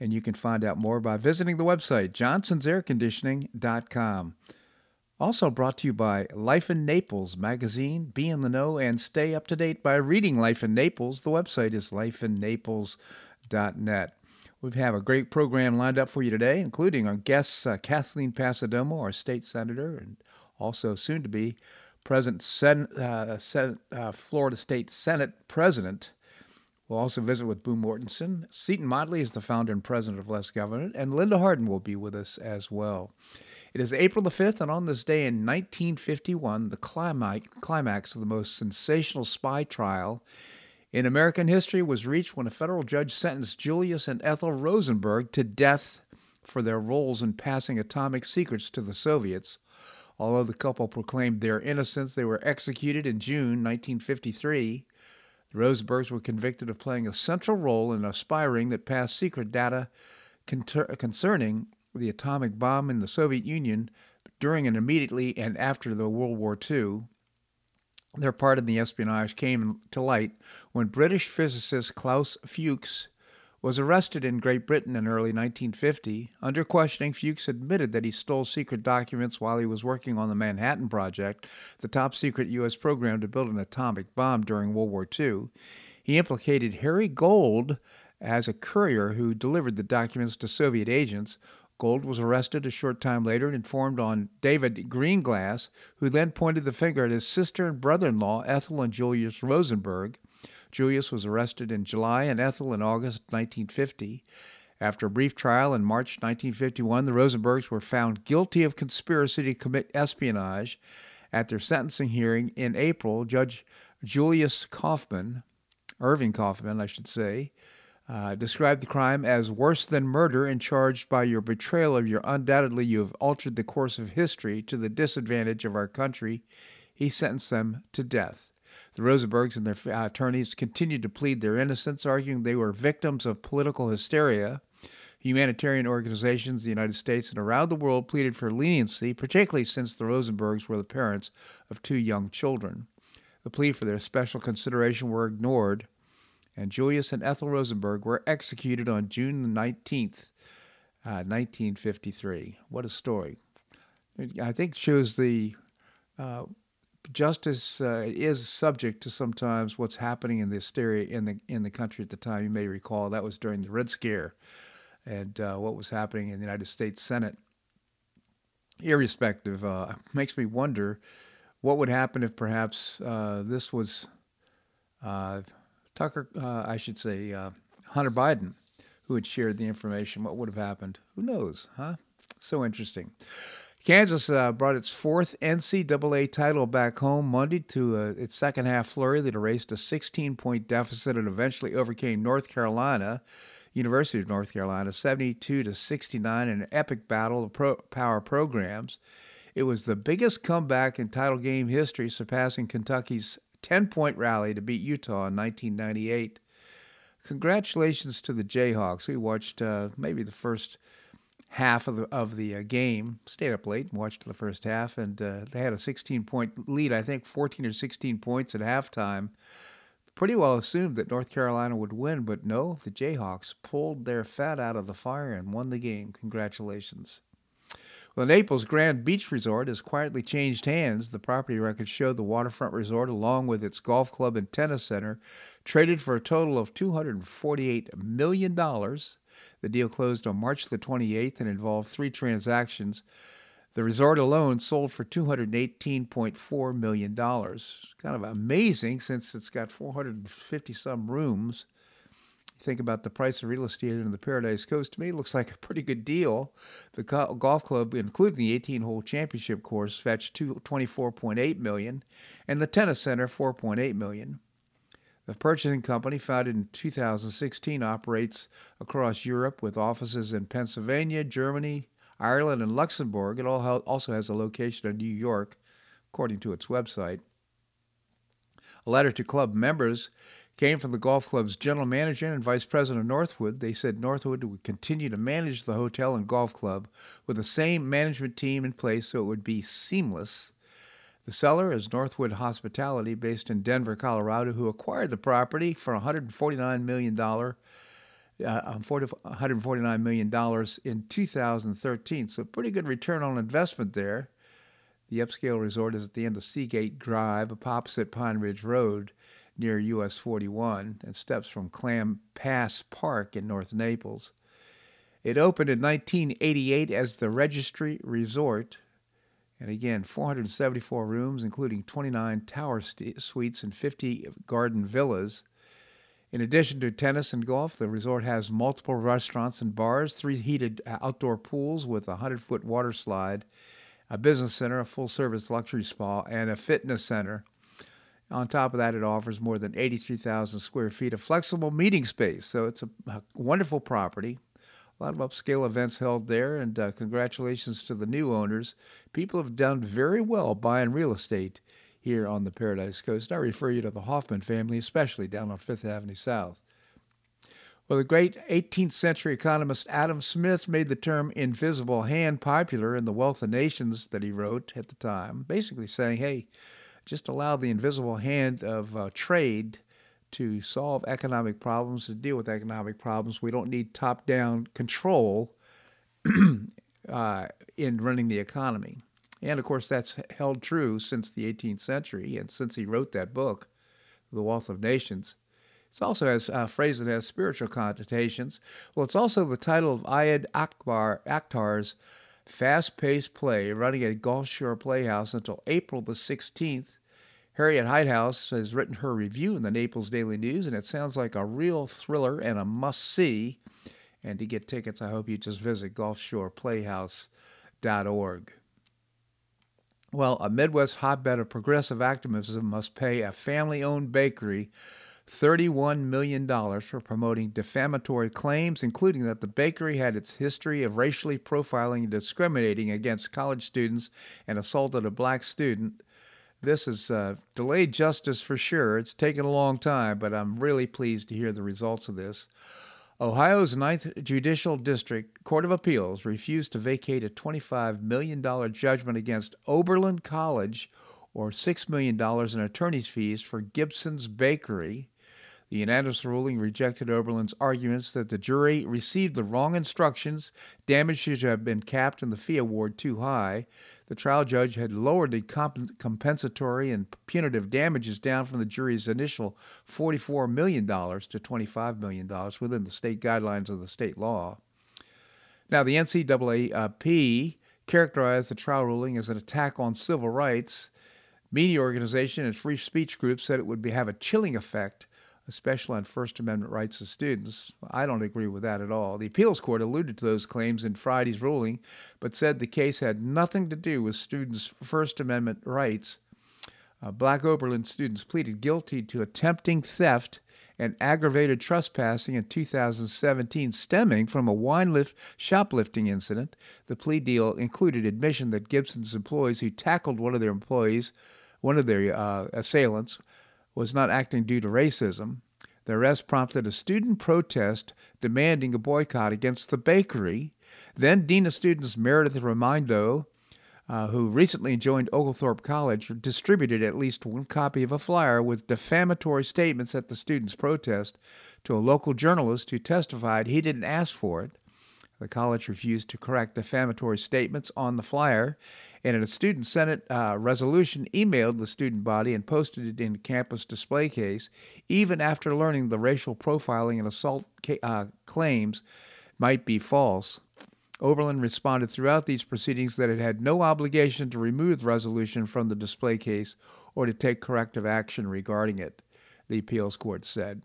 and you can find out more by visiting the website johnsonsairconditioning.com. Also brought to you by Life in Naples magazine. Be in the know and stay up to date by reading Life in Naples. The website is lifeinnaples.net. We have a great program lined up for you today, including our guests uh, Kathleen Passidomo, our state senator, and also soon to be present Sen- uh, Sen- uh, Florida State Senate president. We'll also visit with Boo Mortenson. Seton Motley is the founder and president of Less Government, and Linda Harden will be with us as well. It is April the 5th, and on this day in 1951, the climax of the most sensational spy trial in American history was reached when a federal judge sentenced Julius and Ethel Rosenberg to death for their roles in passing atomic secrets to the Soviets. Although the couple proclaimed their innocence, they were executed in June 1953. The Rosenbergs were convicted of playing a central role in a spy ring that passed secret data concerning the atomic bomb in the Soviet Union during and immediately and after the World War II. Their part in the espionage came to light when British physicist Klaus Fuchs was arrested in Great Britain in early 1950. Under questioning, Fuchs admitted that he stole secret documents while he was working on the Manhattan Project, the top secret U.S. program to build an atomic bomb during World War II. He implicated Harry Gold as a courier who delivered the documents to Soviet agents, Gold was arrested a short time later and informed on David Greenglass, who then pointed the finger at his sister and brother in law, Ethel and Julius Rosenberg. Julius was arrested in July and Ethel in August 1950. After a brief trial in March 1951, the Rosenbergs were found guilty of conspiracy to commit espionage. At their sentencing hearing in April, Judge Julius Kaufman, Irving Kaufman, I should say, uh, described the crime as worse than murder and charged by your betrayal of your undoubtedly you have altered the course of history to the disadvantage of our country. He sentenced them to death. The Rosenbergs and their uh, attorneys continued to plead their innocence, arguing they were victims of political hysteria. Humanitarian organizations in the United States and around the world pleaded for leniency, particularly since the Rosenbergs were the parents of two young children. The plea for their special consideration were ignored and Julius and Ethel Rosenberg were executed on June 19th, uh, 1953. What a story. I think shows the uh, justice uh, is subject to sometimes what's happening in the hysteria in the in the country at the time. You may recall that was during the Red Scare, and uh, what was happening in the United States Senate. Irrespective, uh, makes me wonder what would happen if perhaps uh, this was Tucker, uh, I should say, uh, Hunter Biden, who had shared the information, what would have happened? Who knows, huh? So interesting. Kansas uh, brought its fourth NCAA title back home Monday to uh, its second half flurry that erased a 16 point deficit and eventually overcame North Carolina, University of North Carolina, 72 to 69 in an epic battle of pro- power programs. It was the biggest comeback in title game history, surpassing Kentucky's 10 point rally to beat Utah in 1998. Congratulations to the Jayhawks. We watched uh, maybe the first half of the of the uh, game. Stayed up late and watched the first half, and uh, they had a 16 point lead. I think 14 or 16 points at halftime. Pretty well assumed that North Carolina would win, but no, the Jayhawks pulled their fat out of the fire and won the game. Congratulations. Well, Naples Grand Beach Resort has quietly changed hands. The property records show the waterfront resort, along with its golf club and tennis center, traded for a total of $248 million. The deal closed on March the 28th and involved three transactions. The resort alone sold for $218.4 million. Kind of amazing since it's got 450 some rooms think about the price of real estate in the Paradise Coast, to me, it looks like a pretty good deal. The golf club, including the 18-hole championship course, fetched 24.8 million, and the tennis center 4.8 million. The purchasing company, founded in 2016, operates across Europe with offices in Pennsylvania, Germany, Ireland, and Luxembourg. It also has a location in New York, according to its website. A letter to club members came from the golf club's general manager and vice president of Northwood. They said Northwood would continue to manage the hotel and golf club with the same management team in place so it would be seamless. The seller is Northwood Hospitality, based in Denver, Colorado, who acquired the property for $149 million. Uh, $149 million in 2013. So, pretty good return on investment there. The upscale resort is at the end of Seagate Drive, opposite Pine Ridge Road near US 41 and steps from Clam Pass Park in North Naples. It opened in 1988 as the Registry Resort, and again, 474 rooms, including 29 tower st- suites and 50 garden villas. In addition to tennis and golf, the resort has multiple restaurants and bars, three heated uh, outdoor pools with a 100 foot water slide, a business center, a full service luxury spa, and a fitness center. On top of that, it offers more than 83,000 square feet of flexible meeting space. So it's a, a wonderful property. A lot of upscale events held there, and uh, congratulations to the new owners. People have done very well buying real estate here on the Paradise Coast. I refer you to the Hoffman family, especially down on Fifth Avenue South. Well, the great 18th century economist Adam Smith made the term invisible hand popular in The Wealth of Nations that he wrote at the time, basically saying, hey, just allow the invisible hand of uh, trade to solve economic problems, to deal with economic problems. We don't need top down control uh, in running the economy. And of course, that's held true since the 18th century and since he wrote that book, The Wealth of Nations. It also has a phrase that has spiritual connotations. Well, it's also the title of Ayad Akbar Akhtar's fast paced play running at Gulf Shore Playhouse until April the 16th Harriet Heithaus has written her review in the Naples Daily News, and it sounds like a real thriller and a must see. And to get tickets, I hope you just visit GulfshorePlayhouse.org. Well, a Midwest hotbed of progressive activism must pay a family owned bakery $31 million for promoting defamatory claims, including that the bakery had its history of racially profiling and discriminating against college students and assaulted a black student this is uh, delayed justice for sure. It's taken a long time, but I'm really pleased to hear the results of this. Ohio's Ninth Judicial District Court of Appeals refused to vacate a $25 million judgment against Oberlin College or $6 million in attorney's fees for Gibson's Bakery. The unanimous ruling rejected Oberlin's arguments that the jury received the wrong instructions, damage should have been capped, and the fee award too high. The trial judge had lowered the comp- compensatory and punitive damages down from the jury's initial $44 million to $25 million within the state guidelines of the state law. Now, the NCAAP characterized the trial ruling as an attack on civil rights. Media organization and free speech groups said it would be, have a chilling effect especially on First Amendment rights of students. I don't agree with that at all. The appeals court alluded to those claims in Friday's ruling, but said the case had nothing to do with students' First Amendment rights. Uh, Black Oberlin students pleaded guilty to attempting theft and aggravated trespassing in 2017, stemming from a wine lift shoplifting incident. The plea deal included admission that Gibson's employees who tackled one of their employees, one of their uh, assailants, was not acting due to racism. The arrest prompted a student protest demanding a boycott against the bakery. Then Dean of Students Meredith Raimondo, uh, who recently joined Oglethorpe College, distributed at least one copy of a flyer with defamatory statements at the students' protest to a local journalist who testified he didn't ask for it. The college refused to correct defamatory statements on the flyer, and in a student senate uh, resolution emailed the student body and posted it in campus display case, even after learning the racial profiling and assault ca- uh, claims might be false. Oberlin responded throughout these proceedings that it had no obligation to remove the resolution from the display case or to take corrective action regarding it, the appeals court said.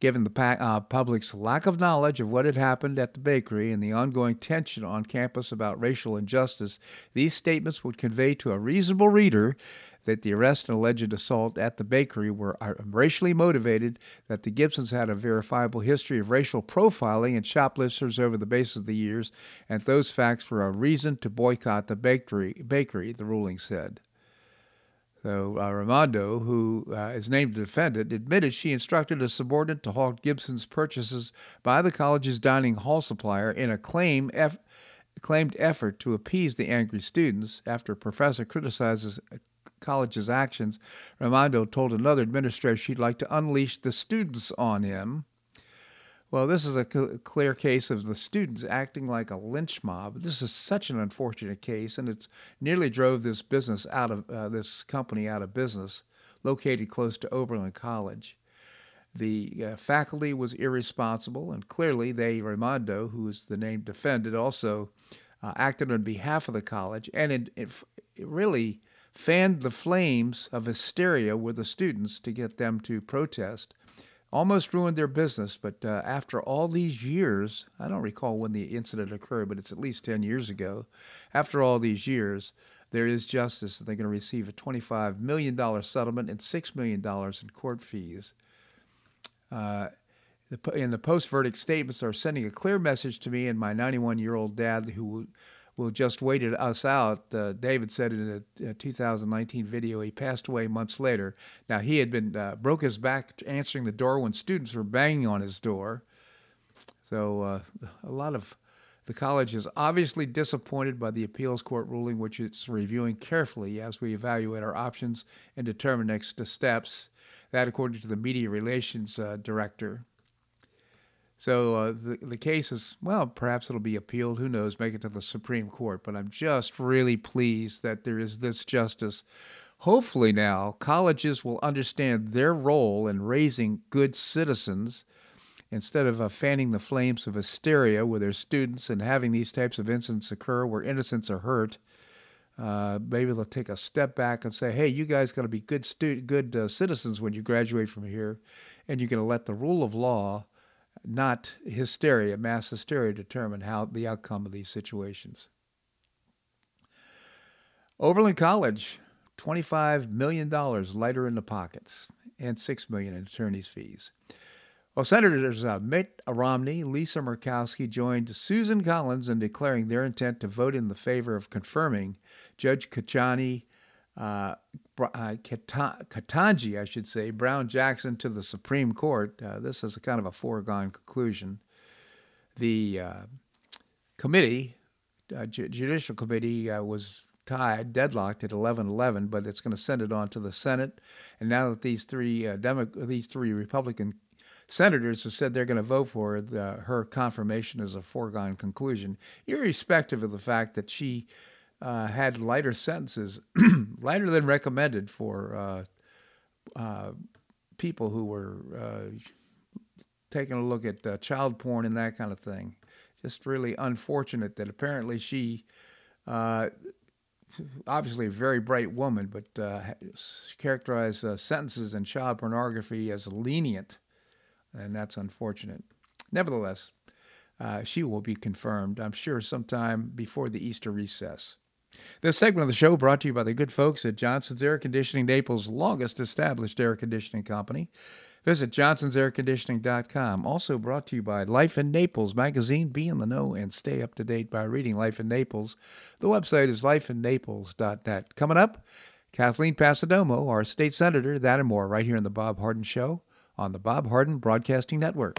Given the uh, public's lack of knowledge of what had happened at the bakery and the ongoing tension on campus about racial injustice, these statements would convey to a reasonable reader that the arrest and alleged assault at the bakery were uh, racially motivated, that the Gibsons had a verifiable history of racial profiling and shoplifters over the base of the years, and those facts were a reason to boycott the bakery, bakery the ruling said. So uh, Raimondo, who uh, is named the defendant, admitted she instructed a subordinate to halt Gibson's purchases by the college's dining hall supplier in a claim claimed effort to appease the angry students. After a professor criticizes college's actions, Raimondo told another administrator she'd like to unleash the students on him. Well, this is a clear case of the students acting like a lynch mob. This is such an unfortunate case, and it's nearly drove this business out of uh, this company out of business, located close to Oberlin College. The uh, faculty was irresponsible, and clearly they, Raimondo, who is the name defended, also uh, acted on behalf of the college, and it, it, it really fanned the flames of hysteria with the students to get them to protest almost ruined their business. But uh, after all these years, I don't recall when the incident occurred, but it's at least 10 years ago. After all these years, there is justice. and They're going to receive a $25 million settlement and $6 million in court fees. Uh, in the post verdict statements are sending a clear message to me and my 91 year old dad who will just waited us out. Uh, David said in a, a, 2019 video he passed away months later. Now he had been uh, broke his back answering the door when students were banging on his door. So uh, a lot of the college is obviously disappointed by the appeals court ruling, which it's reviewing carefully as we evaluate our options and determine next steps. That, according to the media relations uh, director. So uh, the the case is well, perhaps it'll be appealed. Who knows? Make it to the Supreme Court. But I'm just really pleased that there is this justice. Hopefully now colleges will understand their role in raising good citizens instead of uh, fanning the flames of hysteria with their students and having these types of incidents occur where innocents are hurt. Uh, maybe they'll take a step back and say, "Hey, you guys got to be good stu- good uh, citizens when you graduate from here, and you're going to let the rule of law." Not hysteria, mass hysteria, determine how the outcome of these situations. Oberlin College, $25 million lighter in the pockets and 6 million in attorney's fees. Well, Senators uh, Mitt Romney, Lisa Murkowski joined Susan Collins in declaring their intent to vote in the favor of confirming Judge Ketanji uh, uh, Ketanji, I should say, Brown Jackson to the Supreme Court. Uh, this is a kind of a foregone conclusion. The uh, committee, uh, Judicial Committee, was tied, deadlocked at 11-11, but it's going to send it on to the Senate. And now that these three Demo- these three Republican senators have said they're going to vote for the, her confirmation as a foregone conclusion, irrespective of the fact that she uh, had lighter sentences, lighter than recommended for uh, uh, people who were uh, taking a look at uh, child porn and that kind of thing. Just really unfortunate that apparently she, obviously a very bright woman, but characterized sentences in child pornography as lenient, and that's unfortunate. Nevertheless, uh, she will be confirmed, I'm sure, sometime before the Easter recess. This segment of the show brought to you by the good folks at Johnson's Air Conditioning, Naples' longest established air conditioning company. Visit johnsonsairconditioning.com. Also brought to you by Life in Naples magazine. Be in the know and stay up to date by reading Life in Naples. The website is lifeinnaples.net. Coming up, Kathleen Passidomo, our state senator, that and more right here in the Bob Harden Show on the Bob Harden Broadcasting Network.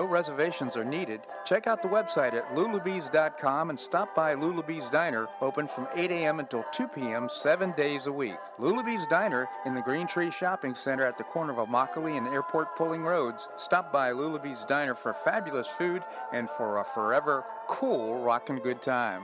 reservations are needed. Check out the website at lulabees.com and stop by Lulabee's Diner, open from 8 a.m. until 2 p.m. seven days a week. Lulabee's Diner in the Green Tree Shopping Center at the corner of Immokalee and Airport Pulling Roads. Stop by Lulabee's Diner for fabulous food and for a forever cool rockin' good time.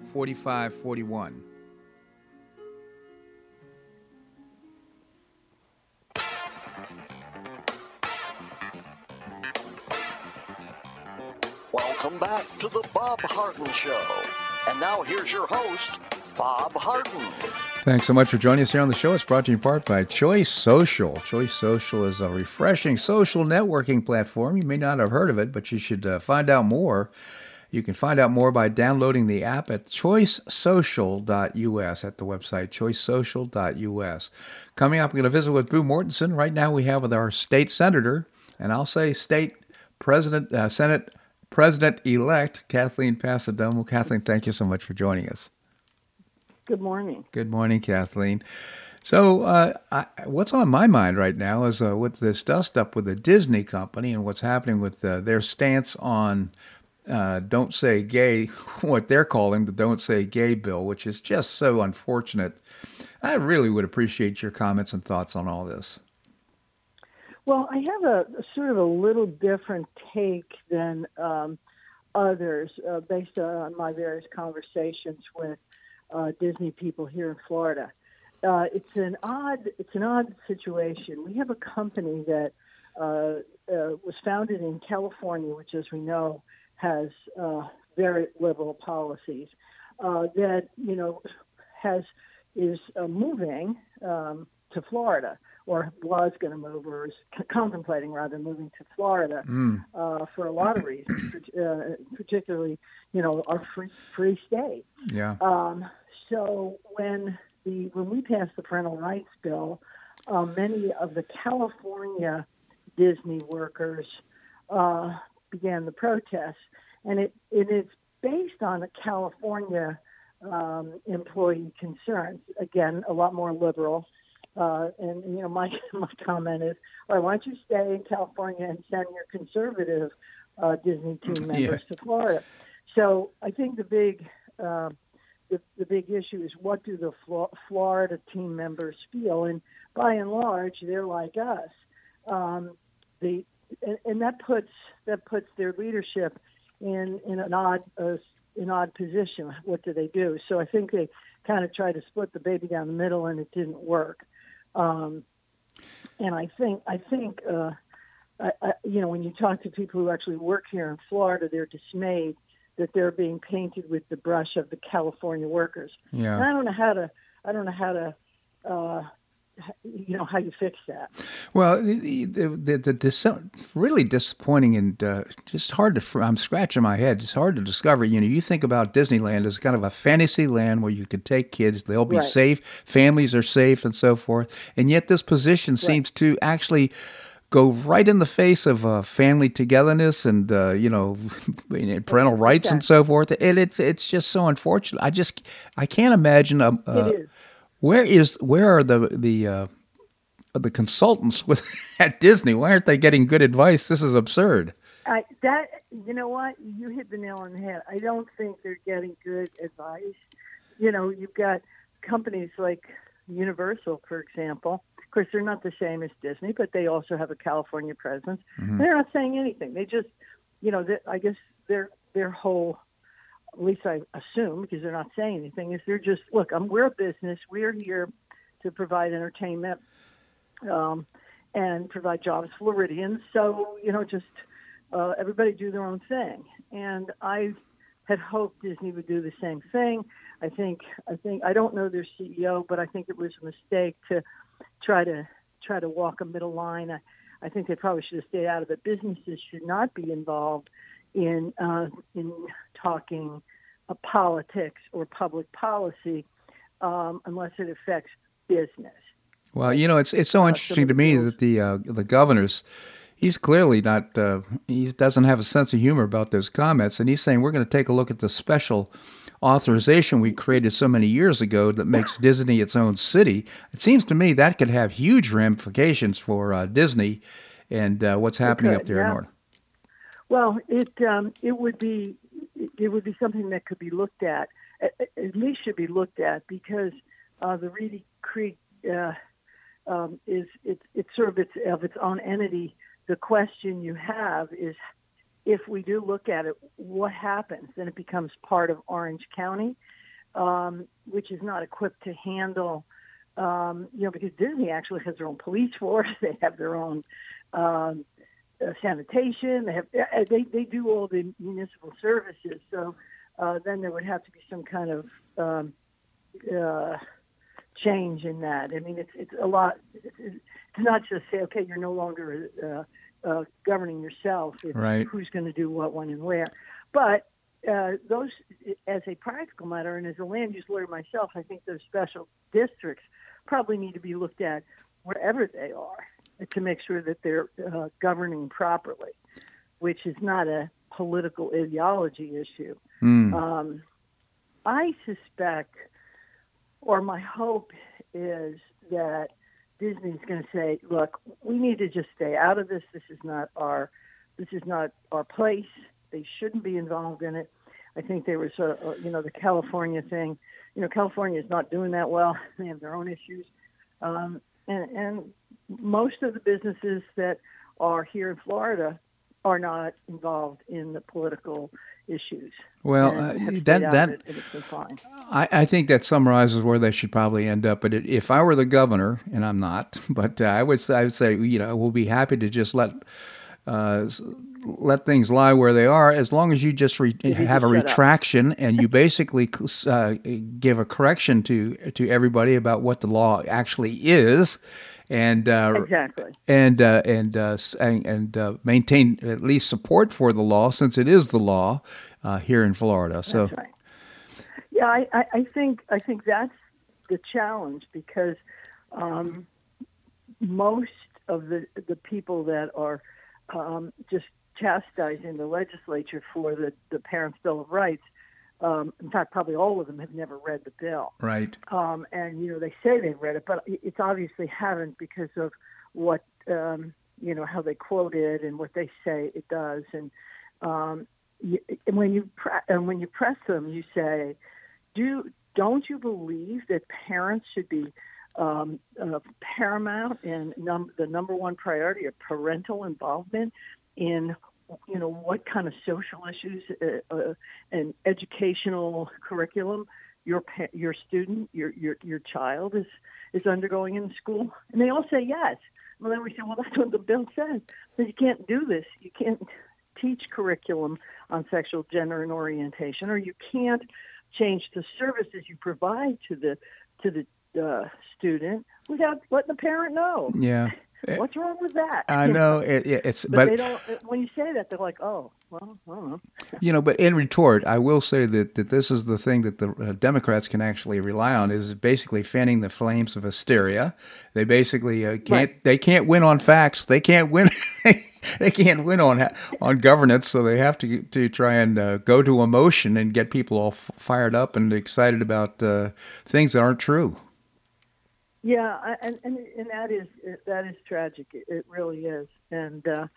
4541. Welcome back to the Bob Harden Show. And now here's your host, Bob Harden. Thanks so much for joining us here on the show. It's brought to you in part by Choice Social. Choice Social is a refreshing social networking platform. You may not have heard of it, but you should uh, find out more you can find out more by downloading the app at choicesocial.us at the website choicesocial.us. Coming up, we're going to visit with Boo Mortenson. Right now, we have with our state senator, and I'll say state president, uh, Senate President elect Kathleen Passidomo. Kathleen, thank you so much for joining us. Good morning. Good morning, Kathleen. So, uh, I, what's on my mind right now is uh, what's this dust up with the Disney company and what's happening with uh, their stance on uh, don't say gay, what they're calling the don't say gay bill, which is just so unfortunate. I really would appreciate your comments and thoughts on all this. Well, I have a, sort of a little different take than um, others uh, based on my various conversations with uh, Disney people here in Florida. Uh, it's an odd it's an odd situation. We have a company that uh, uh, was founded in California, which, as we know, has uh, very liberal policies uh, that you know has is uh, moving um, to Florida or was going to move or is c- contemplating rather moving to Florida mm. for a lot of reasons, uh, particularly you know our free free state. Yeah. Um, so when the when we passed the parental rights bill, uh, many of the California Disney workers uh, began the protests, and it, it is based on a California um, employee concerns. Again, a lot more liberal. Uh, and you know, my my comment is, all right, why don't you stay in California and send your conservative uh, Disney team members yeah. to Florida? So I think the big uh, the, the big issue is what do the Florida team members feel, and by and large, they're like us. Um, the and, and that puts that puts their leadership in in an odd uh, an odd position. What do they do? So I think they kind of tried to split the baby down the middle, and it didn't work. Um, and I think I think uh, I, I, you know when you talk to people who actually work here in Florida, they're dismayed that they're being painted with the brush of the California workers. Yeah. And I don't know how to I don't know how to uh, you know how you fix that. Well, the the, the, the dis- really disappointing and uh, just hard to. I'm scratching my head. It's hard to discover. You know, you think about Disneyland as kind of a fantasy land where you could take kids; they'll be Right. safe, families are safe, and so forth. And yet, this position seems to actually go right in the face of uh, family togetherness and uh, you know parental rights and so forth. And it's it's just so unfortunate. I just I can't imagine. It is. Where is where are the the uh, the consultants with at Disney? Why aren't they getting good advice? This is absurd. I, that you know what you hit the nail on the head. I don't think they're getting good advice. You know, you've got companies like Universal, for example. Of course, they're not the same as Disney, but they also have a California presence. They're not saying anything. They just, you know, I guess their their whole, at least I assume, because they're not saying anything, is they're just look. I'm, we're a business. We're here to provide entertainment um, and provide jobs for Floridians. So you know, just uh, everybody do their own thing. And I had hoped Disney would do the same thing. I think I think I don't know their CEO, but I think it was a mistake to try to try to walk a middle line. I, I think they probably should have stayed out of it. Businesses should not be involved in uh, in talking uh, politics or public policy um, unless it affects business. Well, you know, it's it's so interesting to me that the uh, the governor's he's clearly not uh, he doesn't have a sense of humor about those comments, and he's saying we're going to take a look at the special authorization we created so many years ago that makes Disney its own city. It seems to me that could have huge ramifications for uh, Disney and uh, what's happening could, up there yeah. in Florida. Well, it um, it would be it would be something that could be looked at. At, at least should be looked at because uh, the Reedy Creek uh, um, is it's it's sort of its of its own entity. The question you have is, if we do look at it, what happens? Then it becomes part of Orange County, um, which is not equipped to handle. Um, you know, because Disney actually has their own police force. They have their own um, uh, sanitation. They have uh, they they do all the municipal services. So uh, then there would have to be some kind of um, uh, change in that. I mean, it's it's a lot. It's, it's not just say, okay, you're no longer uh, uh, governing yourself. It's Right. Who's going to do what, when, and where? But uh, those, as a practical matter, and as a land use lawyer myself, I think those special districts probably need to be looked at wherever they are to make sure that they're uh, governing properly, which is not a political ideology issue. Mm. Um, I suspect, or my hope is that Disney's going to say, "Look, we need to just stay out of this. This is not our, this is not our place. They shouldn't be involved in it." I think there was a, a you know, the California thing. You know, California is not doing that well. They have their own issues, um, and and most of the businesses that are here in Florida are not involved in the political issues. Well, uh, that that it, and it's been fine. I, I think that summarizes where they should probably end up. But it, if I were the governor, and I'm not, but uh, I would say, I would say, you know, we'll be happy to just let uh, let things lie where they are, as long as you just re- have a retraction and you basically uh, give a correction to to everybody about what the law actually is, and uh, Exactly. and uh, and uh, and, and uh, maintain at least support for the law, since it is the law uh, here in Florida. So. Right. Yeah, I, I, I think I think that's the challenge because um, most of the the people that are um, just chastising the legislature for the the Parents' Bill of Rights, um, in fact, probably all of them have never read the bill. Right. um, and you know they say they've read it, but it's obviously haven't because of what um, you know how they quote it and what they say it does. And, um, you, and when you pre- and when you press them, you say, "Do don't you believe that parents should be um, uh, paramount and num- the number one priority of parental involvement in you know what kind of social issues uh, uh, and educational curriculum your pa- your student your your your child is is undergoing in school. And they all say yes. Well then we say well that's what the bill says. So you can't do this. You can't teach curriculum on sexual gender and orientation or you can't change the services you provide to the to the uh, student without letting the parent know. Yeah. What's wrong with that? I know it, it's but, but, they don't. When you say that, they're like, "Oh, well, I don't know." you know, but in retort, I will say that, that this is the thing that the uh, Democrats can actually rely on is basically fanning the flames of hysteria. They basically uh, can't Right. they can't win on facts. They can't win. they can't win on on governance, so they have to to try and uh, go to emotion and get people all f- fired up and excited about uh, things that aren't true. Yeah, and and and that is that is tragic. It, it really is. And uh,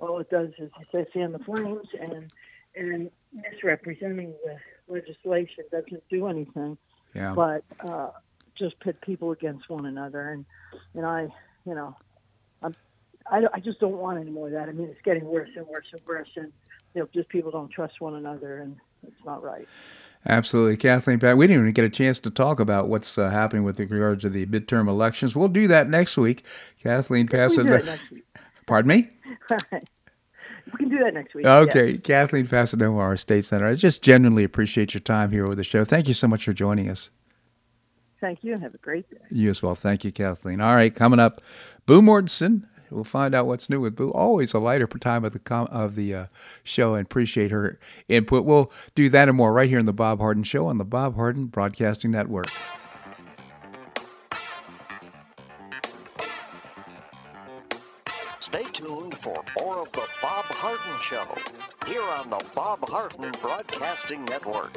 all it does is they fan the flames, and and misrepresenting the legislation doesn't do anything, Yeah. but uh, just pit people against one another. And and I, you know, I'm I, I just don't want any more of that. I mean, it's getting worse and worse and worse, and you know, just people don't trust one another, and it's not right. Absolutely, Kathleen. Pat, we didn't even get a chance to talk about what's uh, happening with regard to the midterm elections. We'll do that next week. Kathleen, pass We do it next week. Pardon me. we can do that next week. yeah. Okay, Kathleen Passidomo, our state senator. I just genuinely appreciate your time here with the show. Thank you so much for joining us. Thank you, and have a great day. You as well. Thank you, Kathleen. All right, coming up, Boo Mortenson. We'll find out what's new with Boo. Always a lighter time of the com- of the uh, show, and appreciate her input. We'll do that and more right here in the Bob Harden Show on the Bob Harden Broadcasting Network. Stay tuned for more of the Bob Harden Show here on the Bob Harden Broadcasting Network.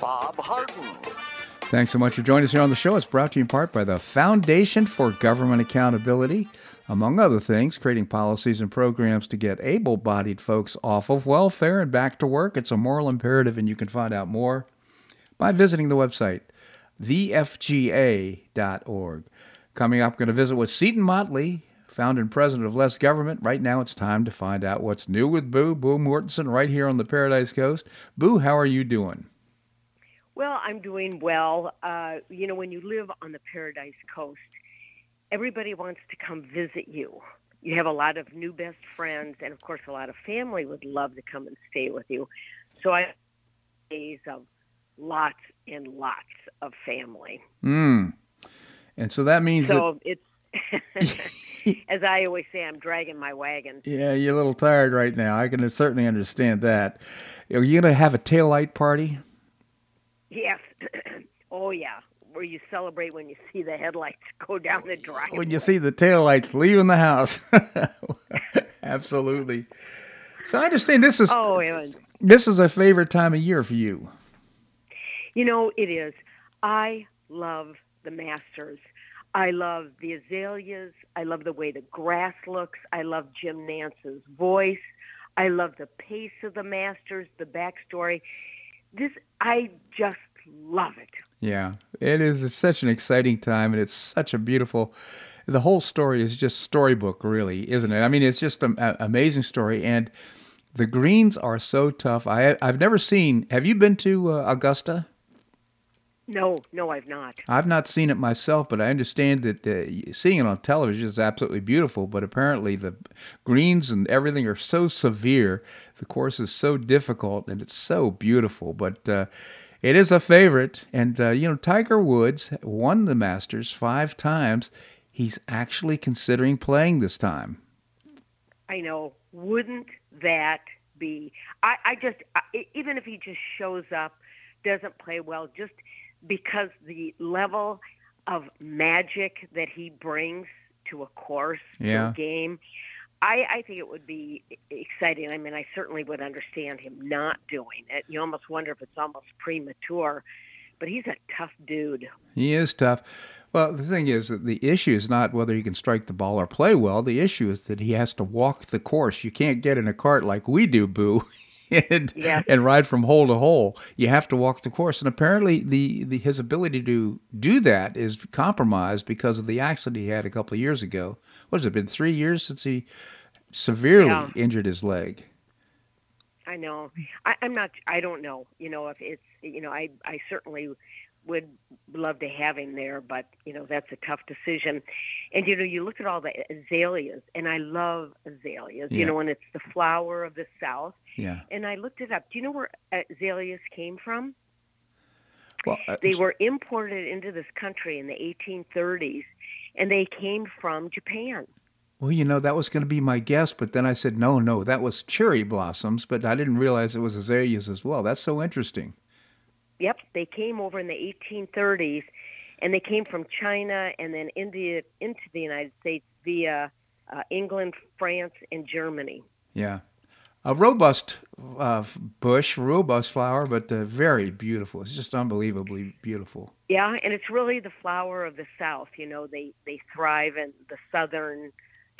Bob Harden. Thanks so much for joining us here on the show. It's brought to you in part by the Foundation for Government Accountability, among other things, creating policies and programs to get able bodied folks off of welfare and back to work. It's a moral imperative, and you can find out more by visiting the website, thefga.org. Coming up, I'm going to visit with Seton Motley, founder and president of Less Government. Right now, it's time to find out what's new with Boo, Boo Mortenson, right here on the Paradise Coast. Boo, how are you doing? Well, I'm doing well. Uh, you know, when you live on the Paradise Coast, everybody wants to come visit you. You have a lot of new best friends, and of course, a lot of family would love to come and stay with you. So I have days of lots and lots of family. Mm. And so that means that So it's, as I always say, I'm dragging my wagon. Yeah, you're a little tired right now. I can certainly understand that. Are you going to have a taillight party? Yes. oh, yeah. Where you celebrate when you see the headlights go down the driveway. When you see the taillights leaving the house. Absolutely. So I understand this is Oh, was, this is a favorite time of year for you. You know, it is. I love the Masters. I love the azaleas. I love the way the grass looks. I love Jim Nantz's voice. I love the pace of the Masters, the backstory. This, I just love it. Yeah, it is such an exciting time, and it's such a beautiful. The whole story is just storybook, really, isn't it? I mean, it's just an amazing story, and the greens are so tough. I I've never seen. Have you been to uh, Augusta? No, no, I've not. I've not seen it myself, but I understand that uh, seeing it on television is absolutely beautiful. But apparently, the greens and everything are so severe. The course is so difficult, and it's so beautiful. But uh, it is a favorite, and uh, you know, Tiger Woods won the Masters five times. He's actually considering playing this time. I know. Wouldn't that be? I, I just, I, even if he just shows up, doesn't play well, just because the level of magic that he brings to a course, yeah. a game, I, I think it would be exciting. I mean, I certainly would understand him not doing it. You almost wonder if it's almost premature, but he's a tough dude. He is tough. Well, the thing is that the issue is not whether he can strike the ball or play well. The issue is that he has to walk the course. You can't get in a cart like we do, Boo. and, yes. and ride from hole to hole. You have to walk the course, and apparently the, the his ability to do that is compromised because of the accident he had a couple of years ago. What has it been? Three years since he severely yeah. injured his leg. I know. I, I'm not. I don't know. You know if it's. You know, I I certainly would love to have him there, but you know that's a tough decision. And you know, you look at all the azaleas, and I love azaleas. Yeah. You know, and it's the flower of the South. Yeah. And I looked it up. Do you know where azaleas came from? Well, uh, they were imported into this country in the 1830s, and they came from Japan. Well, you know, that was going to be my guess, but then I said, no, no, that was cherry blossoms, but I didn't realize it was azaleas as well. That's so interesting. Yep, they came over in the 1830s, and they came from China and then India into the United States via uh, England, France, and Germany. Yeah, a robust uh, bush, robust flower, but uh, very beautiful. It's just unbelievably beautiful. Yeah, and it's really the flower of the South. You know, they they thrive in the southern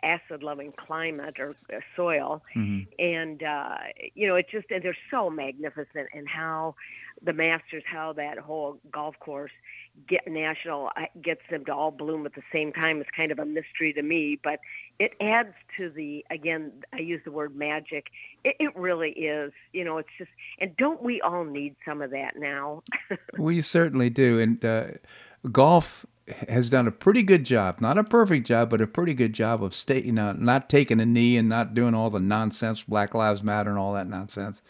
acid loving climate or uh, soil mm-hmm. and uh you know it's just and they're so magnificent and how the masters how that whole golf course get national gets them to all bloom at the same time is kind of a mystery to me but it adds to the again i use the word magic. It, it really is you know it's just and don't we all need some of that now? We certainly do and uh, golf has done a pretty good job, not a perfect job, but a pretty good job of stay, you know, not taking a knee and not doing all the nonsense, Black Lives Matter and all that nonsense.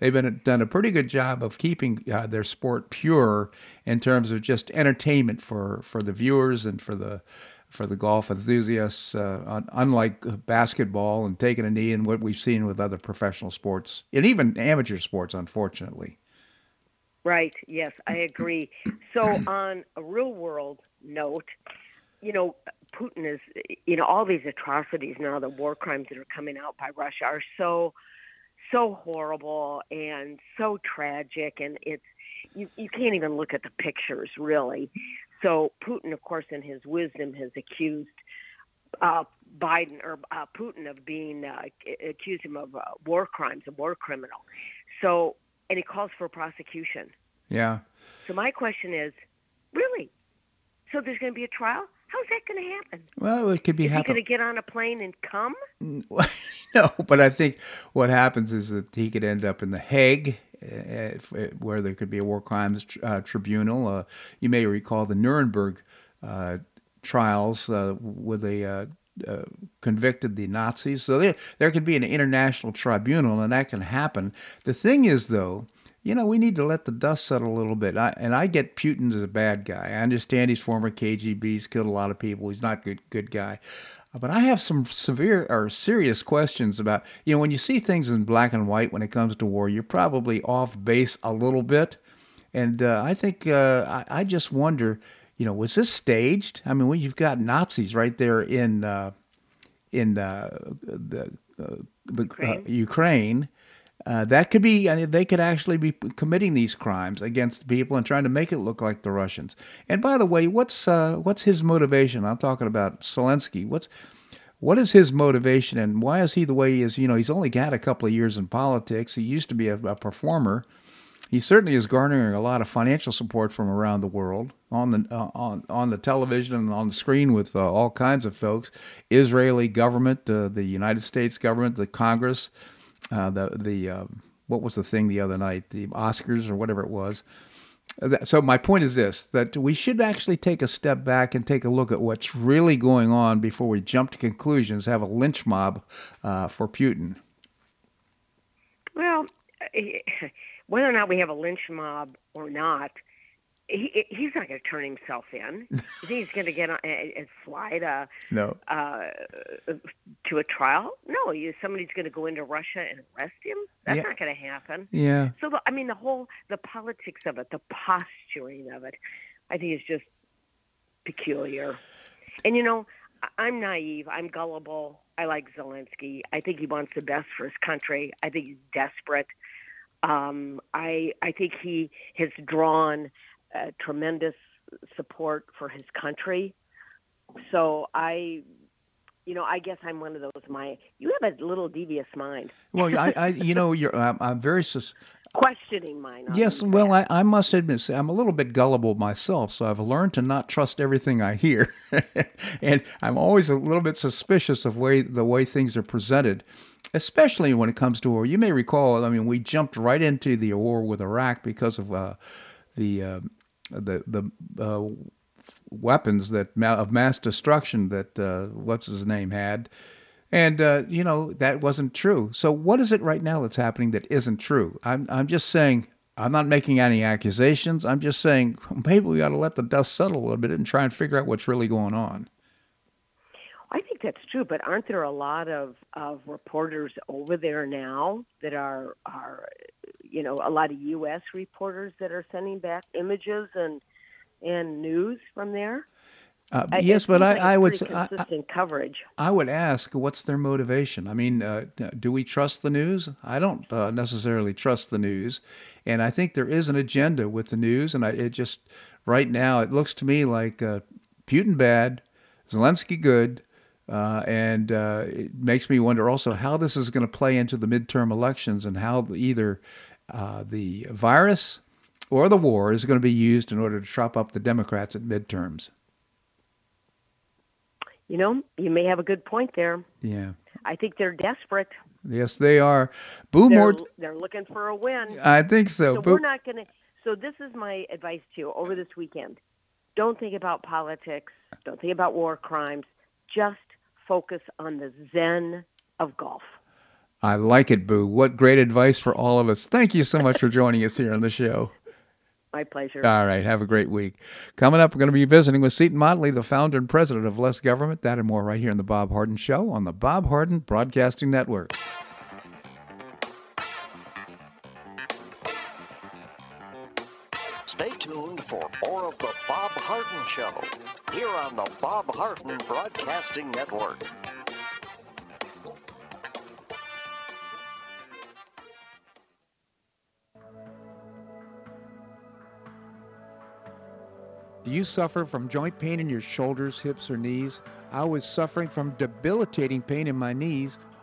They've been done a pretty good job of keeping uh, their sport pure in terms of just entertainment for, for the viewers and for the for the golf enthusiasts. Uh, unlike basketball and taking a knee and what we've seen with other professional sports and even amateur sports, unfortunately. Right. Yes, I agree. So on a real world note, you know, Putin is, you know, all these atrocities now, the war crimes that are coming out by Russia are so, so horrible and so tragic, and it's you, you can't even look at the pictures really. So Putin, of course, in his wisdom, has accused uh, Biden or uh, Putin of being uh, accused him of uh, war crimes, a war criminal. So, and he calls for prosecution. Yeah. So my question is, really, so there's going to be a trial? How's that going to happen? Well, it could be. Is happen- he going to get on a plane and come? no, but I think what happens is that he could end up in the Hague, uh, where there could be a war crimes uh, tribunal. Uh, you may recall the Nuremberg uh, trials uh, where they uh, convicted the Nazis. So there, there could be an international tribunal, and that can happen. The thing is, though you know, we need to let the dust settle a little bit. I, and I get Putin as a bad guy. I understand he's former KGB, he's killed a lot of people. He's not a good good guy. But I have some severe or serious questions about, you know, when you see things in black and white when it comes to war, you're probably off base a little bit. And uh, I think uh, I, I, just wonder, you know, was this staged? I mean, well, you've got Nazis right there in uh, in uh, the, uh, the Ukraine. Ukraine Uh, that could be, I mean, they could actually be committing these crimes against people and trying to make it look like the Russians. And by the way, what's uh, what's his motivation? I'm talking about Zelensky. What's what is his motivation and why is he the way he is? You know, he's only got a couple of years in politics. He used to be a, a performer. He certainly is garnering a lot of financial support from around the world on the uh, on on the television and on the screen with uh, all kinds of folks, Israeli government, uh, the United States government, the Congress, uh, the the uh, what was the thing the other night, the Oscars or whatever it was. So my point is this: that we should actually take a step back and take a look at what's really going on before we jump to conclusions. Have a lynch mob uh, for Putin. Well whether or not we have a lynch mob or not, he, he's not going to turn himself in. he's going to get on and fly to no uh, to a trial? No, you, somebody's going to go into Russia and arrest him. That's Yeah. not going to happen. yeah So the, I mean, the whole the politics of it, the posturing of it, I think is just peculiar. And you know, I'm naive. I'm gullible. I like Zelensky. I think he wants the best for his country. I think he's desperate. Um, I I think he has drawn uh, tremendous support for his country. So I, you know, I guess I'm one of those. My you have a little devious mind, well I, I you know you're I'm, I'm very sus- questioning mine. Yes, well, I, I must admit, see, I'm a little bit gullible myself, so I've learned to not trust everything I hear, and I'm always a little bit suspicious of way the way things are presented, especially when it comes to war. You may recall, I mean, we jumped right into the war with Iraq because of uh, the uh, the the uh, weapons that of mass destruction that uh, what's his name had. And uh, you know that wasn't true. So what is it right now that's happening that isn't true? I'm I'm just saying I'm not making any accusations. I'm just saying maybe we ought to let the dust settle a little bit and try and figure out what's really going on. I think that's true, but aren't there a lot of, of reporters over there now that are are you know a lot of U.S. reporters that are sending back images and and news from there? Uh, I- yes, but I, like I would s- I, consistent coverage. I would ask what's their motivation. I mean, uh, do we trust the news? I don't uh, necessarily trust the news, and I think there is an agenda with the news. And I, it just right now it looks to me like uh, Putin bad, Zelensky good, uh, and uh, it makes me wonder also how this is going to play into the midterm elections and how either uh, the virus or the war is going to be used in order to chop up the Democrats at midterms. You know, you may have a good point there. Yeah. I think they're desperate. Yes, they are. Boom They're, they're looking for a win. I think so. So Boo- we're not going to. So this is my advice to you over this weekend. Don't think about politics. Don't think about war crimes. Just focus on the zen of golf. I like it, Boo. What great advice for all of us. Thank you so much for joining us here on the show. My pleasure. All right. Have a great week. Coming up, we're going to be visiting with Seton Motley, the founder and president of Less Government. That and more right here on The Bob Harden Show on the Bob Harden Broadcasting Network. For more of the Bob Harden Show here on the Bob Harden Broadcasting Network. Do you suffer from joint pain in your shoulders, hips, or knees? I was suffering from debilitating pain in my knees.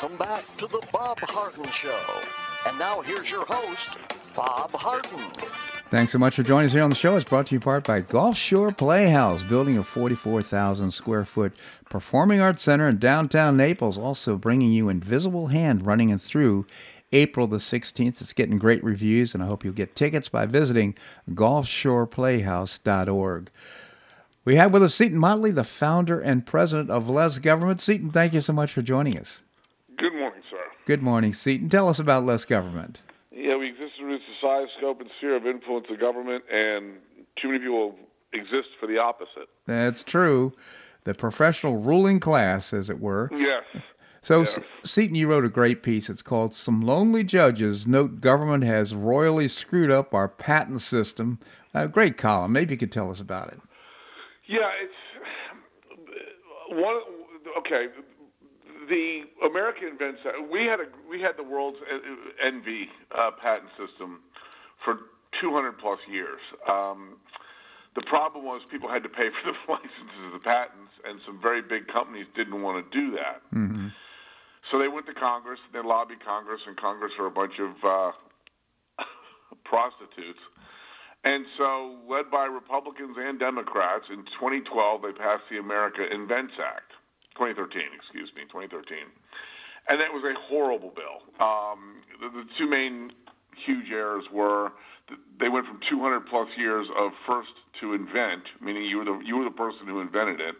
Welcome back to the Bob Harden Show. And now here's your host, Bob Harden. Thanks so much for joining us here on the show. It's brought to you part by Gulf Shore Playhouse, building a 44,000 square foot performing arts center in downtown Naples, also bringing you Invisible Hand running and through April the 16th. It's getting great reviews, and I hope you'll get tickets by visiting gulfshoreplayhouse.org. We have with us Seton Motley, the founder and president of Less Government. Seton, thank you so much for joining us. Good morning, sir. Good morning, Seton. Tell us about Less Government. Yeah, we exist in the size, scope, and sphere of influence of government, and too many people exist for the opposite. That's true. The professional ruling class, as it were. Yes. So, Yes. Seton, you wrote a great piece. It's called Some Lonely Judges Note Government Has Royally Screwed Up Our Patent System. A great column. Maybe you could tell us about it. Yeah, it's one. Okay, the American invents. We had a we had the world's NV uh, patent system for 200 plus years. Um, the problem was people had to pay for the licenses of the patents, and some very big companies didn't want to do that. So they went to Congress, they lobbied Congress, and Congress are a bunch of uh, prostitutes. And so, led by Republicans and Democrats, in 2012 they passed the America Invents Act, 2013, excuse me, 2013, and that was a horrible bill. Um, the, the two main huge errors were they went from 200 plus years of first to invent, meaning you were the you were the person who invented it.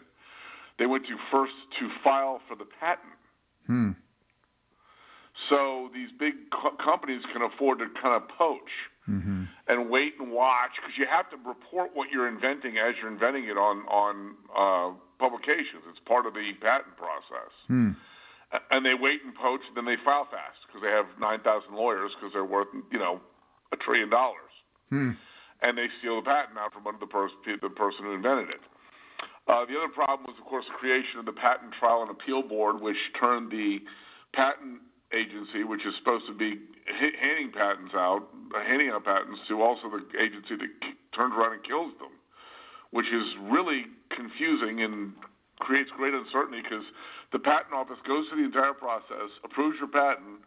They went to first to file for the patent. Hmm. So these big co- companies can afford to kind of poach Mm-hmm. and wait and watch because you have to report what you're inventing as you're inventing it on on uh, publications. It's part of the patent process. Hmm. And they wait and poach, and then they file fast because they have nine thousand lawyers because they're worth you know a trillion dollars, Hmm. and they steal the patent out from under the person the person who invented it. Uh, the other problem was, of course, the creation of the Patent Trial and Appeal Board, which turned the patent agency, which is supposed to be ha- handing patents out, uh, handing out patents, to also the agency that k- turns around and kills them, which is really confusing and creates great uncertainty because the patent office goes through the entire process, approves your patent,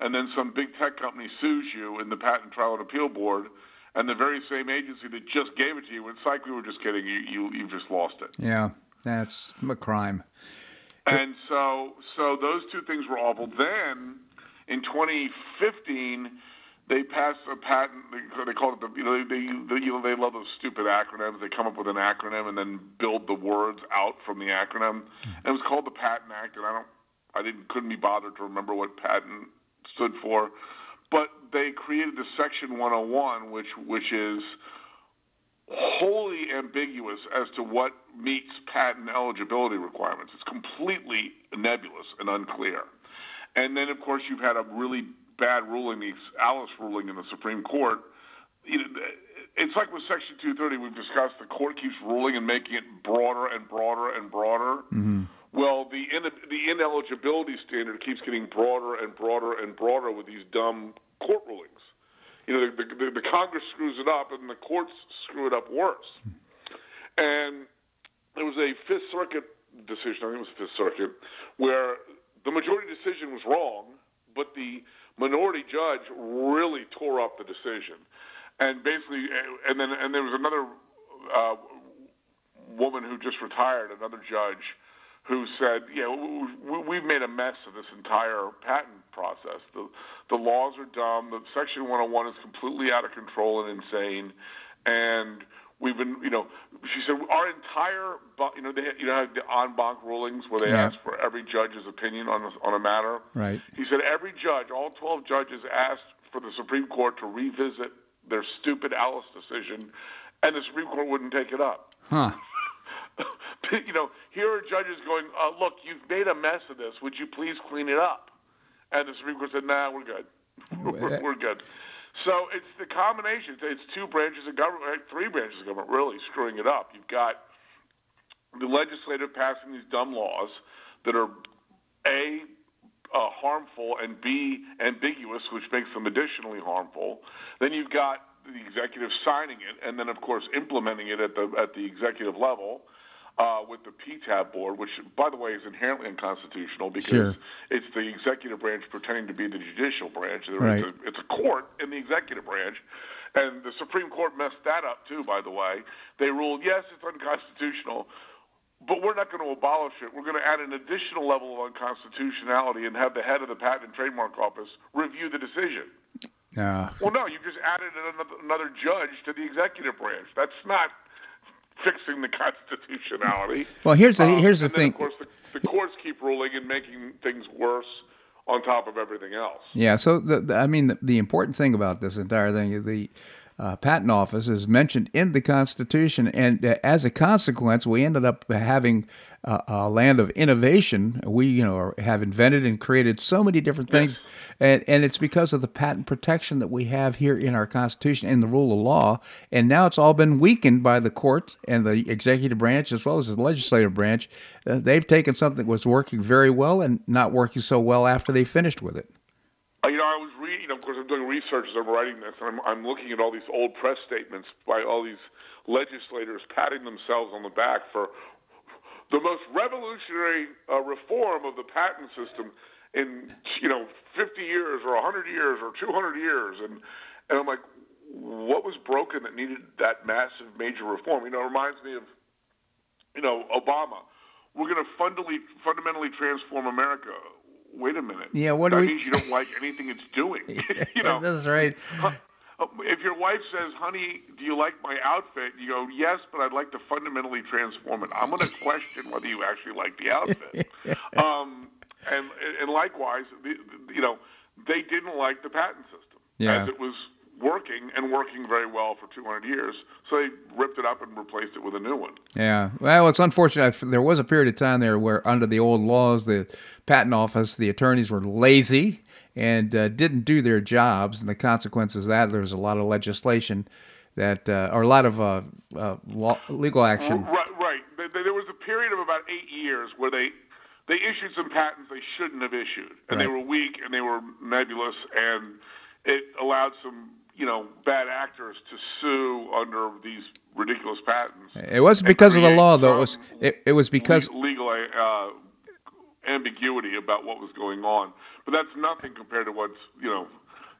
and then some big tech company sues you in the Patent Trial and Appeal Board. And the very same agency that just gave it to you, it's like we were just kidding. You, you, you've just lost it. Yeah, that's a crime. And so, so those two things were awful. Then, in 2015, they passed a patent. They, they called it the. You know, they, they, you know, they love those stupid acronyms. They come up with an acronym and then build the words out from the acronym. And it was called the Patent Act. And I don't, I didn't, couldn't be bothered to remember what patent stood for. But they created the Section 101, which which is wholly ambiguous as to what meets patent eligibility requirements. It's completely nebulous and unclear. And then, of course, you've had a really bad ruling, the Alice ruling in the Supreme Court. You know, It's like with Section 230 we've discussed. The court keeps ruling and making it broader and broader and broader. Mm-hmm. Well, the in, the ineligibility standard keeps getting broader and broader and broader with these dumb court rulings. You know, the, the, the Congress screws it up, and the courts screw it up worse. And there was a Fifth Circuit decision, I think it was the Fifth Circuit, where the majority decision was wrong, but the minority judge really tore up the decision. And basically, and then and there was another uh, woman who just retired, another judge, who said, you know, we've made a mess of this entire patent process. The the laws are dumb. The Section 101 is completely out of control and insane, and we've been, you know, she said our entire, you know, they, you know, the en banc rulings where they yeah. ask for every judge's opinion on a, on a matter. Right. He said every judge, all 12 judges, asked for the Supreme Court to revisit their stupid Alice decision, and the Supreme Court wouldn't take it up. Huh. you know, here are judges going, uh, look, you've made a mess of this. Would you please clean it up? And the Supreme Court said, nah, we're good. we're, we're good. So it's the combination. It's two branches of government, three branches of government, really screwing it up. You've got the legislative passing these dumb laws that are a uh, harmful and b ambiguous, which makes them additionally harmful. Then you've got the executive signing it, and then of course implementing it at the at the executive level uh, with the PTAB board, which, by the way, is inherently unconstitutional because sure. it's the executive branch pretending to be the judicial branch. Right. It's, a, it's a court in the executive branch. And the Supreme Court messed that up, too, by the way. They ruled, yes, it's unconstitutional, but we're not going to abolish it. We're going to add an additional level of unconstitutionality and have the head of the Patent and Trademark Office review the decision. Uh, well, no, you just added another, another judge to the executive branch. That's not fixing the constitutionality. Well, here's the um, here's the thing. Of course, the, the, courts keep ruling and making things worse on top of everything else. Yeah. So, the, the I mean, the, the, important thing about this entire thing, is the uh, patent office is mentioned in the Constitution, and uh, as a consequence, we ended up having uh, a land of innovation. We, you know, have invented and created so many different things, and, and it's because of the patent protection that we have here in our Constitution and the rule of law. And now it's all been weakened by the court and the executive branch as well as the legislative branch. Uh, they've taken something that was working very well and not working so well after they finished with it. Uh, you know, I was reading. Of course, I'm doing research as I'm writing this, and I'm, I'm looking at all these old press statements by all these legislators patting themselves on the back for the most revolutionary uh, reform of the patent system in you know 50 years or 100 years or 200 years, and and I'm like, what was broken that needed that massive major reform? You know, it reminds me of you know Obama. We're going to fundamentally fundamentally transform America. Wait a minute. Yeah, what that do we... means you don't like anything it's doing. you know, that's right. Uh, if your wife says, "Honey, do you like my outfit?" you go, "Yes, but I'd like to fundamentally transform it." I'm going to question whether you actually like the outfit. um, and and likewise, you know, they didn't like the patent system yeah. as it was working and working very well for 200 years. So they ripped it up and replaced it with a new one. Yeah. Well, it's unfortunate. There was a period of time there where, under the old laws, the patent office, the attorneys were lazy and uh, didn't do their jobs, and the consequences of that there was a lot of legislation that, uh, or a lot of uh, uh law, legal action. Right, right. There was a period of about eight years where they they issued some patents they shouldn't have issued, and right. they were weak and they were nebulous, and it allowed some you know bad actors to sue under these ridiculous patents. It wasn't because of the law, though. It was it, it was because legal uh, ambiguity about what was going on. But that's nothing compared to what's you know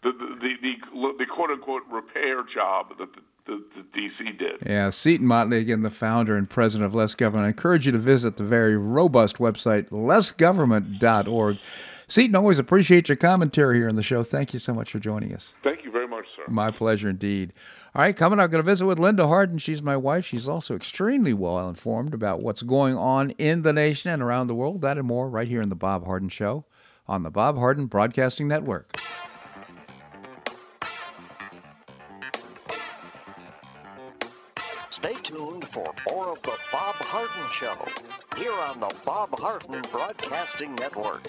the the the, the quote unquote repair job that the, the, the, DC did. Yeah, Seton Motley, again, the founder and president of Less Government. I encourage you to visit the very robust website, lessgovernment.org. Seton, always appreciate your commentary here on the show. Thank you so much for joining us. Thank you very much, sir. My pleasure indeed. All right, coming up, I'm going to visit with Linda Harden. She's my wife. She's also extremely well informed about what's going on in the nation and around the world. That and more right here in The Bob Harden Show on the Bob Harden Broadcasting Network. Stay tuned for more of The Bob Harden Show here on the Bob Harden Broadcasting Network.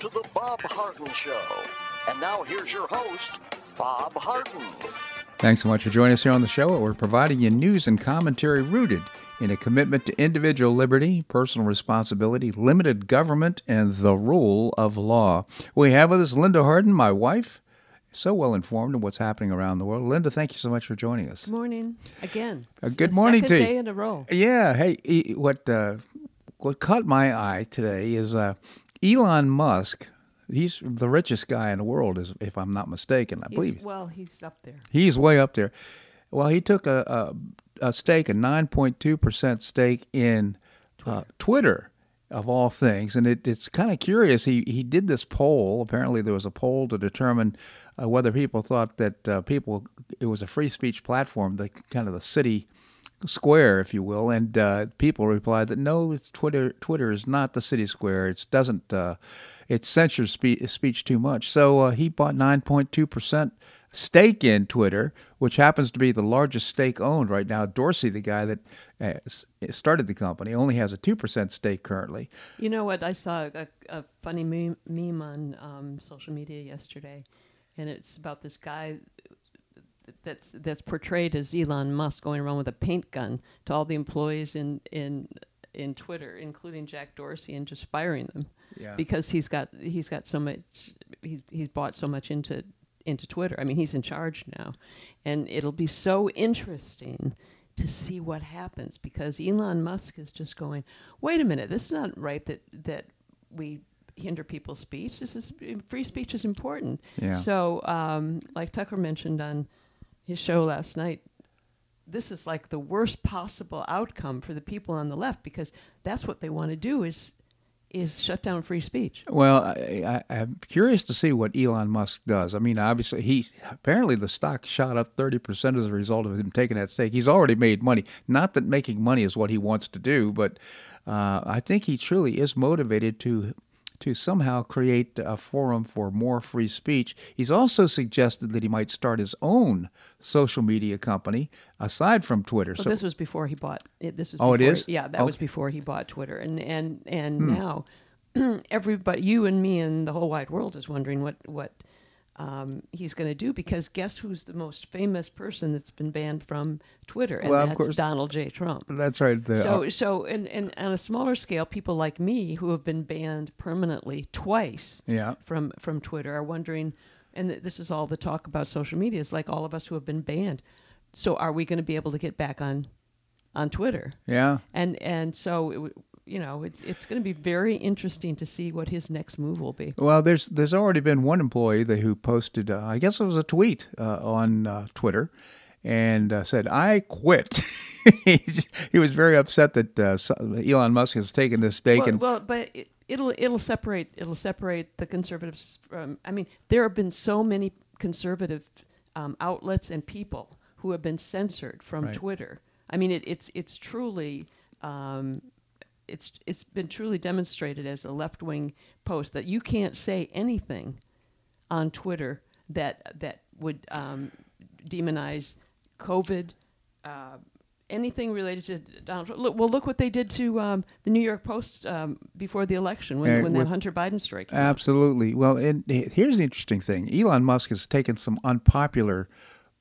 To the Bob Harden Show. And now here's your host, Bob Harden. Thanks so much for joining us here on the show. We're providing you news and commentary rooted in a commitment to individual liberty, personal responsibility, limited government, and the rule of law. We have with us Linda Harden, my wife, so well informed of what's happening around the world. Linda, thank you so much for joining us. Good morning again. Uh, good the morning second to you. day in a row. Yeah. Hey, e- what uh, what caught my eye today is uh, Elon Musk. He's the richest guy in the world, is if I'm not mistaken. I He's- believe well, he's up there. he's way up there. Well, he took a a, a stake, a 9.2 percent stake in Twitter. Uh, Twitter, of all things, and it, it's kind of curious. He he did this poll. Apparently, there was a poll to determine uh, whether people thought that uh, people it was a free speech platform, the kind of the city square, if you will, and uh, people replied that no, Twitter Twitter is not the city square. It doesn't uh, it censors spe- speech too much. So uh, he bought 9.2 percent stake in Twitter, which happens to be the largest stake owned right now. Dorsey, the guy that uh, started the company, only has a two percent stake currently. You know what? I saw a, a funny meme, meme on um, social media yesterday, and it's about this guy that's that's portrayed as Elon Musk going around with a paint gun to all the employees in in in Twitter, including Jack Dorsey, and just firing them Yeah. because he's got he's got so much he's he's bought so much into into Twitter. I mean, he's in charge now, and it'll be so interesting to see what happens because Elon Musk is just going, wait a minute, this is not right that that we hinder people's speech. This is free speech is important. Yeah. So, um, like Tucker mentioned on his show last night, this is like the worst possible outcome for the people on the left because that's what they want to do is is shut down free speech. Well, I, I'm curious to see what Elon Musk does. I mean, obviously, he apparently the stock shot up 30% as a result of him taking that stake. He's already made money. Not that making money is what he wants to do, but uh, I think he truly is motivated to to somehow create a forum for more free speech. He's also suggested that he might start his own social media company aside from Twitter. So this was before he bought it. This was Oh, it is? Yeah, that was before he bought Twitter, and and and Hmm. now everybody, you and me, and the whole wide world is wondering what what um, he's going to do because guess who's the most famous person that's been banned from Twitter, and Well, of course. Donald J. Trump. That's right. The, So, so, and, and on a smaller scale, people like me who have been banned permanently twice Yeah. from from Twitter are wondering, and this is all the talk about social media. Is like all of us who have been banned. So, are we going to be able to get back on on Twitter? yeah. And and so, it, you know, it, it's going to be very interesting to see what his next move will be. Well, there's there's already been one employee that, who posted, uh, I guess it was a tweet uh, on uh, Twitter, and uh, said, "I quit." He was very upset that uh, Elon Musk has taken this stake, Well, and well, but it, it'll it'll separate it'll separate the conservatives from. I mean, there have been so many conservative um, outlets and people who have been censored from Right. Twitter. I mean, it, it's it's truly. Um, it's it's been truly demonstrated as a left wing post that you can't say anything on Twitter that that would um, demonize COVID, uh, anything related to Donald Trump. Look, well, look what they did to um, the New York Post um, before the election when, Uh, when that Hunter Biden strike. came out. Absolutely. Well, and here's the interesting thing: Elon Musk has taken some unpopular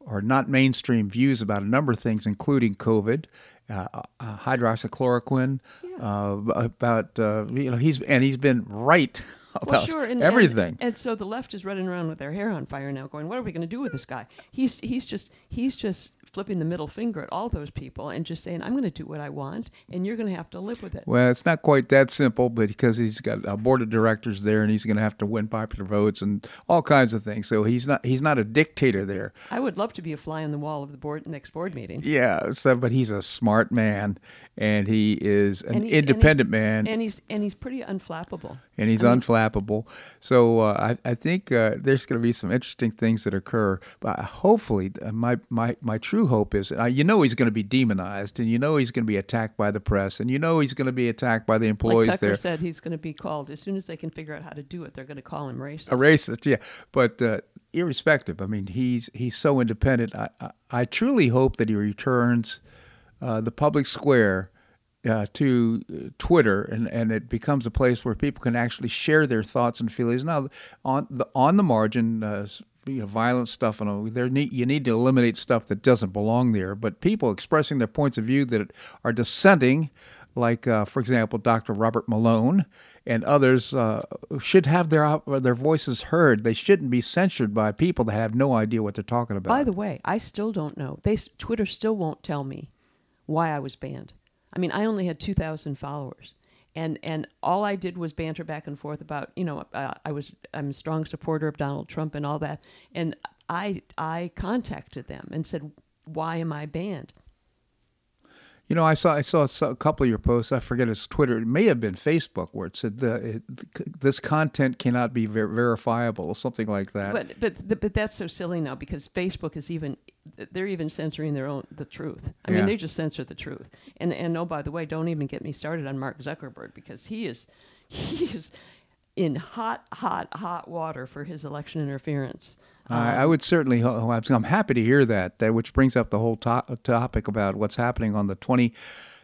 or not mainstream views about a number of things, including COVID, uh, uh, hydroxychloroquine, uh, about uh, you know he's and he's been right about well, sure, and, and- everything. And, so the left is running around with their hair on fire now, going, "What are we going to do with this guy?" He's he's just he's just flipping the middle finger at all those people and just saying, "I'm going to do what I want, and you're going to have to live with it." Well, it's not quite that simple, but because he's got a board of directors there, and he's going to have to win popular votes and all kinds of things. So he's not he's not a dictator there. I would love to be a fly on the wall of the board next board meeting. Yeah. So, but he's a smart man, and he is an he's- and independent man, and he's and he's pretty unflappable. and he's unflappable. So uh, I, I think uh, there's going to be some interesting things that occur. But hopefully, uh, my my my true hope is, you know, he's going to be demonized, and you know he's going to be attacked by the press, and you know he's going to be attacked by the Like employees Tucker there. said, he's going to be called as soon as they can figure out how to do it. They're going to call him racist. a racist, yeah. But uh, irrespective, I mean, he's he's so independent. I I, I truly hope that he returns uh, the public square uh, to uh, Twitter, and, and it becomes a place where people can actually share their thoughts and feelings. Now, on the on the margin. Uh, you know, violent stuff, and all, there need, you need to eliminate stuff that doesn't belong there. But people expressing their points of view that are dissenting, like uh, for example, Dr. Robert Malone and others, uh, should have their their voices heard. They shouldn't be censored by people that have no idea what they're talking about. By the way, I still don't know. They Twitter still won't tell me why I was banned. I mean, I only had two thousand followers, and and all I did was banter back and forth about you know uh, I was I'm a strong supporter of Donald Trump and all that, and I I contacted them and said why am I banned? You know, I saw I saw a couple of your posts. I forget it's Twitter. It may have been Facebook, where it said the, it, this content cannot be ver- verifiable, or something like that. But but but that's so silly now because Facebook is even they're even censoring their own the truth. I Yeah. mean, they just censor the truth. And and oh by the way, don't even get me started on Mark Zuckerberg because he is he is in hot hot hot water for his election interference. I, I um, would certainly. I'm happy to hear that. That which brings up the whole to- topic about what's happening on the 20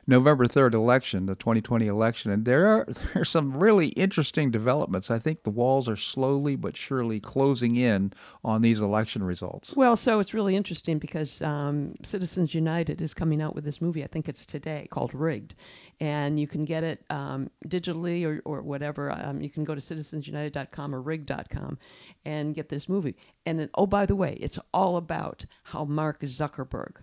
November 3rd election, the 2020 election, and there are there are some really interesting developments. I think the walls are slowly but surely closing in on these election results. Well, so it's really interesting because um, Citizens United is coming out with this movie. I think it's today called Rigged, and you can get it um, digitally or, or whatever. Um, you can go to citizensunited.com or rig.com and get this movie. And it, oh, by the way, it's all about how Mark Zuckerberg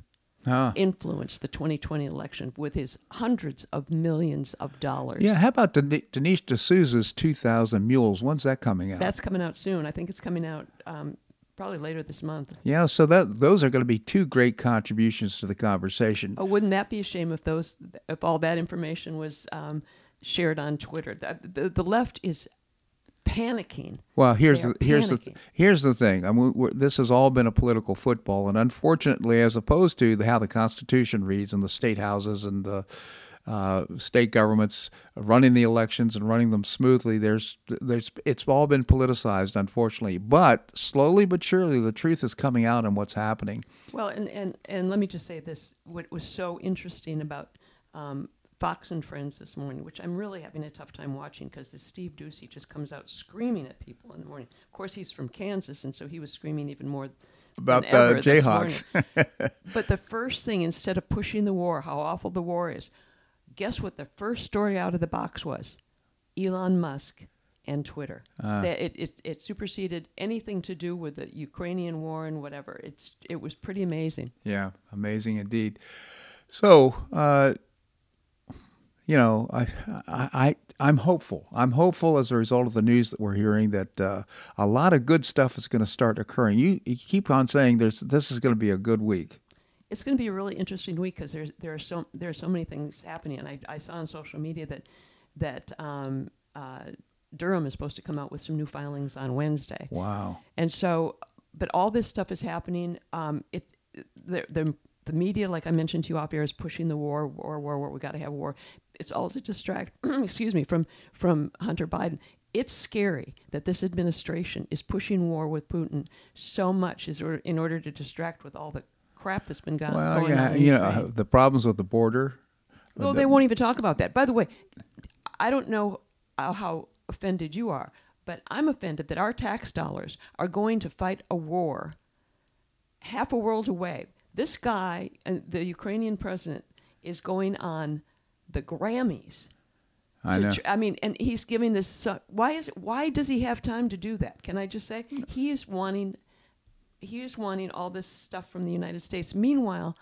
Ah. influenced the 2020 election with his hundreds of millions of dollars. Yeah, how about Den- Dinesh D'Souza's 2,000 Mules? When's that coming out? That's coming out soon. I think it's coming out um, probably later this month. yeah, so that those are going to be two great contributions to the conversation. Oh, wouldn't that be a shame if those, if all that information was um, shared on Twitter? The, the, the left is panicking. Well, here's the here's the here's the thing. I mean, we're, this has all been a political football, and unfortunately, as opposed to the, how the Constitution reads and the state houses and the uh, state governments running the elections and running them smoothly, there's there's it's all been politicized, unfortunately. But slowly but surely, the truth is coming out on what's happening. Well, and, and, and let me just say this what was so interesting about um, Fox and Friends this morning, which I'm really having a tough time watching because this Steve Doocy just comes out screaming at people in the morning. Of course, he's from Kansas, and so he was screaming even more About the Jayhawks. but the first thing, instead of pushing the war, how awful the war is, guess what the first story out of the box was? Elon Musk and Twitter. That it, it, it superseded anything to do with the Ukrainian war and whatever. It's it was pretty amazing. Yeah, amazing indeed. So, uh, you know, I, I, I, I'm hopeful. I'm hopeful as a result of the news that we're hearing that uh, a lot of good stuff is going to start occurring. You, you keep on saying there's this is going to be a good week. It's going to be a really interesting week because there's there are so there are so many things happening. And I, I saw on social media that that um, uh, Durham is supposed to come out with some new filings on Wednesday. Wow. And so, but all this stuff is happening. Um, it the, the the media, like I mentioned to you off air, is pushing the war, war, war, war. We got to have war. It's all to distract. excuse me from from Hunter Biden. it's scary that this administration is pushing war with Putin so much is or- in order to distract with all the crap that's been go- Well, going yeah, on. you know the problems with the border. Well, they won't even talk about that. By the way, I don't know how, how offended you are, but I'm offended that our tax dollars are going to fight a war half a world away. This guy, uh, the Ukrainian president, is going on the Grammys. I know. tr- I mean, and he's giving this. Why is it, why does he have time to do that? Can I just say he is wanting, he is wanting all this stuff from the United States. Meanwhile,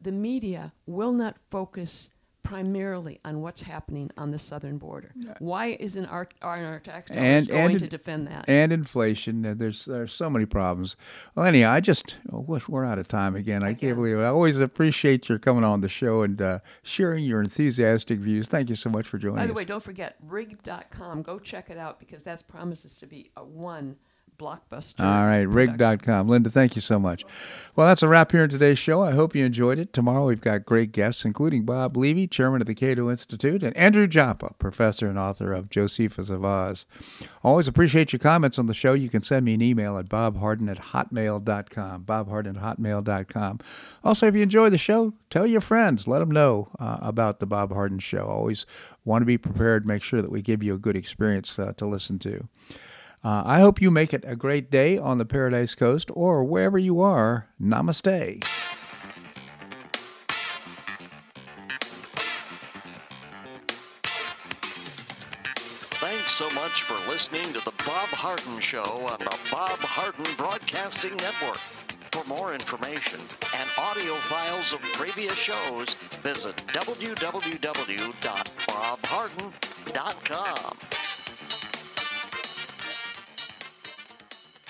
the media will not focus primarily on what's happening on the southern border. Why isn't our our, our tax dollars and going and to defend that? and inflation. uh, There's there's so many problems. Well, anyhow, I just oh, we're out of time again. I can't believe it. I always appreciate your coming on the show and uh, sharing your enthusiastic views. Thank you so much for joining us. By the us. way, don't forget rig.com. Go check it out because that promises to be a one blockbuster. All right, rig.com. Linda, thank you so much. Well, that's a wrap here in today's show. I hope you enjoyed it. Tomorrow we've got great guests, including Bob Levy, chairman of the Cato Institute, and Andrew Joppa, professor and author of Josephus of Oz. Always appreciate your comments on the show. You can send me an email at bobharden at hotmail.com, bobharden at hotmail.com. Also, if you enjoy the show, tell your friends. Let them know uh, about the Bob Harden Show. Always want to be prepared, make sure that we give you a good experience uh, to listen to. Uh, I hope you make it a great day on the Paradise Coast or wherever you are. Namaste. Thanks so much for listening to the Bob Harden Show on the Bob Harden Broadcasting Network. For more information and audio files of previous shows, visit www.bobharden.com.